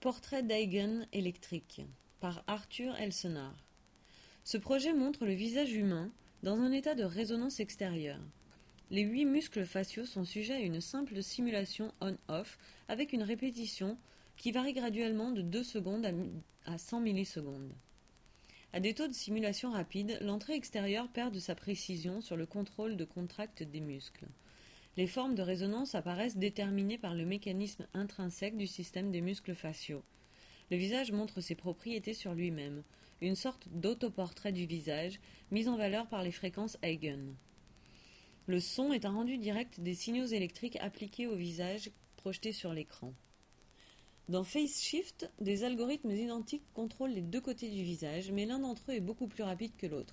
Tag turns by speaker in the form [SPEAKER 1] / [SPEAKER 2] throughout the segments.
[SPEAKER 1] Portrait d'Eigen électrique par Arthur Elsenard. Ce projet montre le visage humain dans un état de résonance extérieure. Les huit muscles faciaux sont sujets à une simple simulation on-off avec une répétition qui varie graduellement de 2 secondes à 100 millisecondes. À des taux de simulation rapides, l'entrée extérieure perd de sa précision sur le contrôle de contracte des muscles. Les formes de résonance apparaissent déterminées par le mécanisme intrinsèque du système des muscles faciaux. Le visage montre ses propriétés sur lui-même, une sorte d'autoportrait du visage, mis en valeur par les fréquences Eigen. Le son est un rendu direct des signaux électriques appliqués au visage projetés sur l'écran. Dans FaceShift, des algorithmes identiques contrôlent les deux côtés du visage, mais l'un d'entre eux est beaucoup plus rapide que l'autre.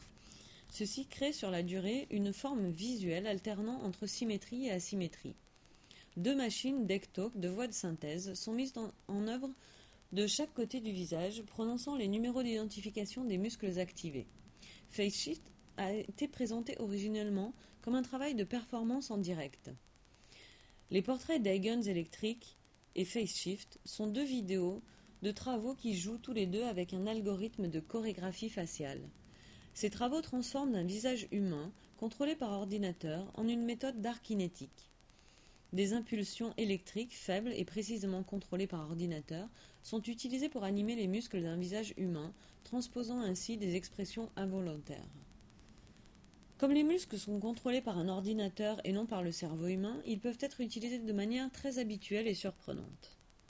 [SPEAKER 1] Ceci crée sur la durée une forme visuelle alternant entre symétrie et asymétrie. Deux machines d'ectalk de voix de synthèse sont mises en œuvre de chaque côté du visage, prononçant les numéros d'identification des muscles activés. FaceShift a été présenté originellement comme un travail de performance en direct. Les portraits d'Eigens électriques et FaceShift sont deux vidéos de travaux qui jouent tous les deux avec un algorithme de chorégraphie faciale. Ces travaux transforment un visage humain, contrôlé par ordinateur, en une méthode d'art kinétique. Des impulsions électriques faibles et précisément contrôlées par ordinateur sont utilisées pour animer les muscles d'un visage humain, transposant ainsi des expressions involontaires. Comme les muscles sont contrôlés par un ordinateur et non par le cerveau humain, ils peuvent être utilisés de manière très habituelle et surprenante.